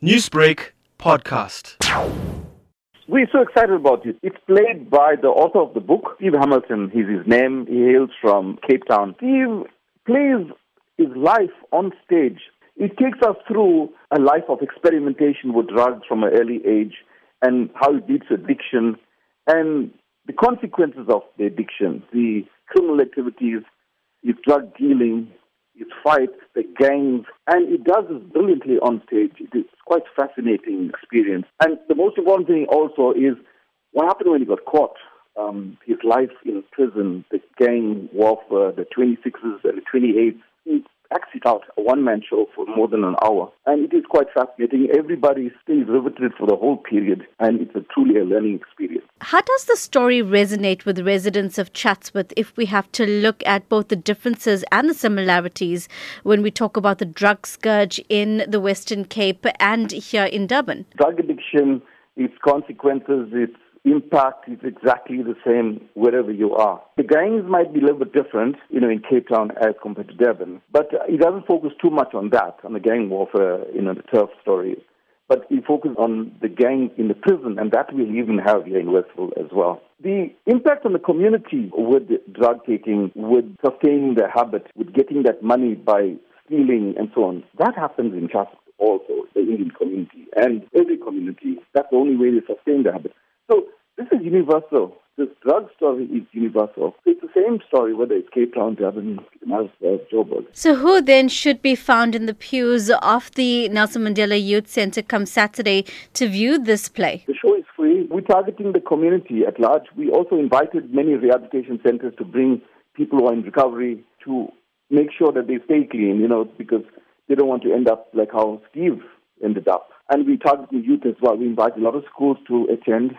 Newsbreak podcast. We're so excited about it. It's played by the author of the book, Steve Hamilton. He's his name. He hails from Cape Town. Steve plays his life on stage. It takes us through a life of experimentation with drugs from an early age and how leads to addiction and the consequences of the addiction, the criminal activities, his drug dealing, his fights, the gangs, and he does this brilliantly on stage. It is quite fascinating experience. And the most important thing also is what happened when he got caught. Um, his life in prison, the gang warfare, the 26s and the 28s. He acts it out, a one-man show for more than an hour. And it is quite fascinating. Everybody stays riveted for the whole period, and it's a truly a learning experience. How does the story resonate with residents of Chatsworth if we have to look at both the differences and the similarities when we talk about the drug scourge in the Western Cape and here in Durban? Drug addiction, its consequences, its impact is exactly the same wherever you are. The gangs might be a little bit different, you know, in Cape Town as compared to Durban, but it doesn't focus too much on that, on the gang warfare, you know, the turf story. But we focus on the gang in the prison, and that we'll even have here in Westville as well. The impact on the community with drug taking, with sustaining the habit, with getting that money by stealing and so on, that happens in Chatsworth also, the Indian community and every community. That's the only way they sustain the habit. So this is universal. This drug story is universal. It's the same story whether it's Cape Town, Durban, Joburg. So who then should be found in the pews of the Nelson Mandela Youth Centre come Saturday to view this play? The show is free. We're targeting the community at large. We also invited many rehabilitation centres to bring people who are in recovery to make sure that they stay clean, you know, because they don't want to end up like how Steve ended up. And we target the youth as well. We invite a lot of schools to attend